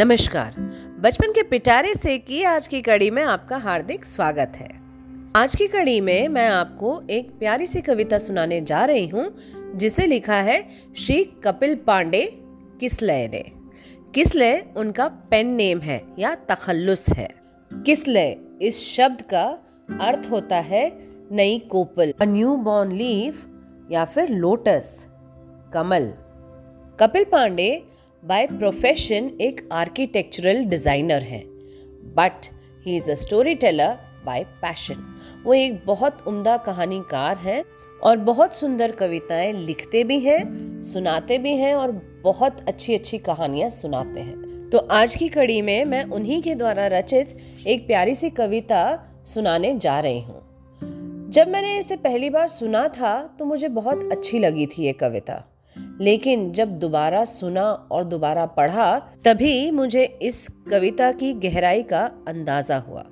नमस्कार। बचपन के पिटारे से की आज की कड़ी में आपका हार्दिक स्वागत है। आज की कड़ी में मैं आपको एक प्यारी सी कविता सुनाने जा रही हूँ, जिसे लिखा है श्री कपिल पांडे किसलय ने। किसलय उनका पेन नेम है या तखल्लुस है। किसलय इस शब्द का अर्थ होता है नई कोपल अ न्यू बॉर्न लीफ या फिर लोटस कमल। कपिल पांडे बाय प्रोफेशन एक आर्किटेक्चरल डिज़ाइनर हैं। But he is a storyteller by passion वो एक बहुत उम्दा कहानीकार हैं और बहुत सुंदर कविताएँ लिखते भी हैं, सुनाते भी हैं और बहुत अच्छी अच्छी कहानियाँ सुनाते हैं। तो आज की कड़ी में मैं उन्हीं के द्वारा रचित एक प्यारी सी कविता सुनाने जा रही हूँ। जब मैंने इसे पहली बार सुना था तो मुझे बहुत अच्छी लगी थी ये कविता। लेकिन जब दोबारा सुना और दोबारा पढ़ा, तभी मुझे इस कविता की गहराई का अंदाज़ा हुआ।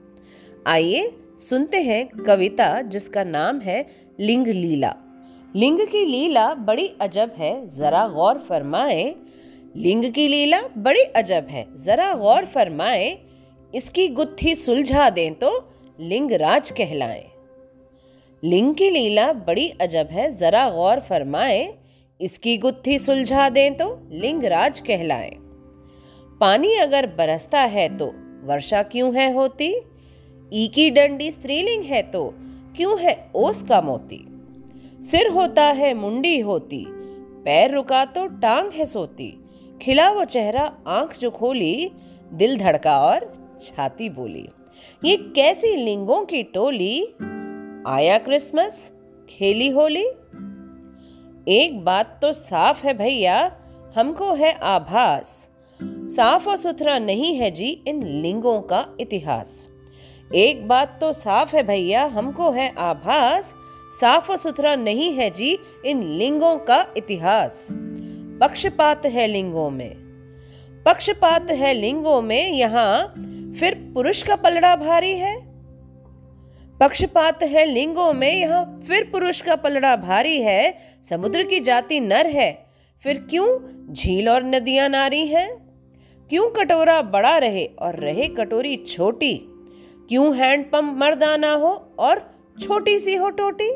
आइए सुनते हैं कविता जिसका नाम है लिंग लीला। लिंग की लीला बड़ी अजब है, जरा गौर फरमाए। लिंग की लीला बड़ी अजब है, जरा गौर फरमाए। इसकी गुत्थी सुलझा दें तो लिंग राज कहलाए। लिंग की लीला बड़ी अजब है, जरा गौर फरमाए। इसकी गुत्थी सुलझा दें तो लिंगराज कहलाए। पानी अगर बरसता है तो वर्षा क्यों है होती? ई की डंडी स्त्रीलिंग है तो क्यों है ओस का मोती? सिर होता है मुंडी होती, पैर रुका तो टांग है सोती। खिला वो चेहरा, आँख जो खोली, दिल धड़का और छाती बोली। ये कैसी लिंगों की टोली? आया क्रिसमस, खेली होली एक बात तो साफ़ है भैया, हमको है आभास। साफ़ और सुथरा नहीं है जी इन लिंगों का इतिहास। एक बात तो साफ़ है भैया, हमको है आभास, साफ़ और सुथरा नहीं है जी इन लिंगों का इतिहास। पक्षपात है लिंगों में। पक्षपात है लिंगों में, यहाँ फिर पुरुष का पलड़ा भारी है पक्षपात है लिंगों में, यहाँ फिर पुरुष का पलड़ा भारी है, समुद्र की जाति नर है। फिर क्यों झील और नदियाँ नारी हैं? क्यों कटोरा बड़ा रहे और रहे कटोरी छोटी? क्यों हैंडपंप मर्दाना हो और छोटी सी हो टोटी?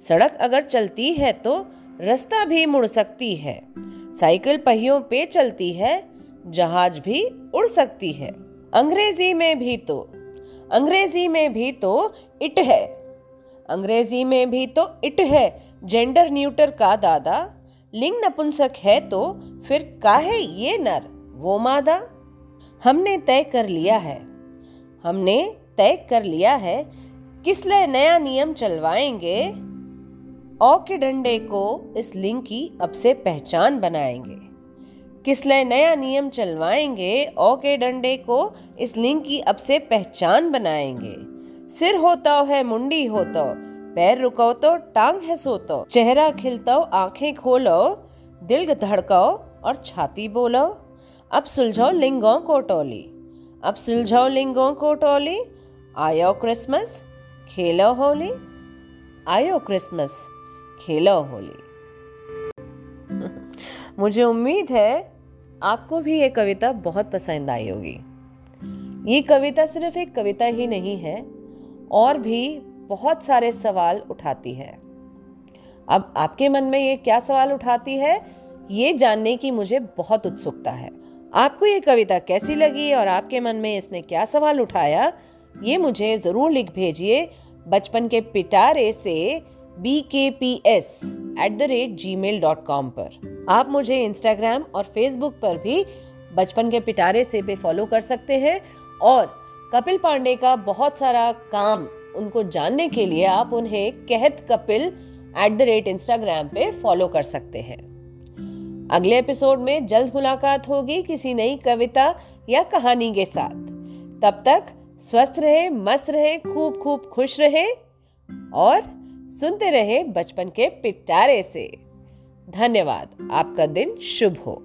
सड़क अगर चलती है तो रास्ता भी मुड़ सकती है, साइकिल पहियों पे चलती है, जहाज़ भी उड़ सकती है। अंग्रेज़ी में भी तो अंग्रेज़ी में भी तो इट है। अंग्रेज़ी में भी तो इट है। जेंडर न्यूटर का दादा, लिंग नपुंसक है तो फिर काहे ये नर, वो मादा? हमने तय कर लिया है। हमने तय कर लिया है किस लिए नया नियम चलवाएँगे? औ के डंडे को इस लिंग की अब से पहचान बनाएँगे। किसले नया नियम चलवाएँगे ओ के डंडे को इस लिंग की अब से पहचान बनाएँगे। सिर होता है, मुंडी होता, पैर रुको तो टांग है सोतो। चेहरा खिलतो, आँखें खोलो, दिल धड़को और छाती बोलो। अब सुलझाओ लिंगों को टोली। अब सुलझाओ लिंगों को टोली। आयो क्रिसमस, खेलो होली। आयो क्रिसमस, खेलो होली। मुझे उम्मीद है आपको भी ये कविता बहुत पसंद आई होगी। ये कविता सिर्फ़ एक कविता ही नहीं है, और भी बहुत सारे सवाल उठाती है। अब आपके मन में ये क्या सवाल उठाती है, ये जानने की मुझे बहुत उत्सुकता है। आपको ये कविता कैसी लगी और आपके मन में इसने क्या सवाल उठाया, ये मुझे ज़रूर लिख भेजिए बचपन के पिटारे से B K P S at the rate Gmail dot com पर। आप मुझे इंस्टाग्राम और फेसबुक पर भी बचपन के पिटारे से पे फॉलो कर सकते हैं और कपिल पांडे का बहुत सारा काम उनको जानने के लिए आप उन्हें कहत Kapil at the rate Instagram पे फॉलो कर सकते हैं। अगले एपिसोड में जल्द मुलाकात होगी किसी नई कविता या कहानी के साथ। तब तक स्वस्थ रहे, मस्त रहे, खूब खूब खुश रहे और सुनते रहे बचपन के पिटारे से। धन्यवाद आपका दिन शुभ हो।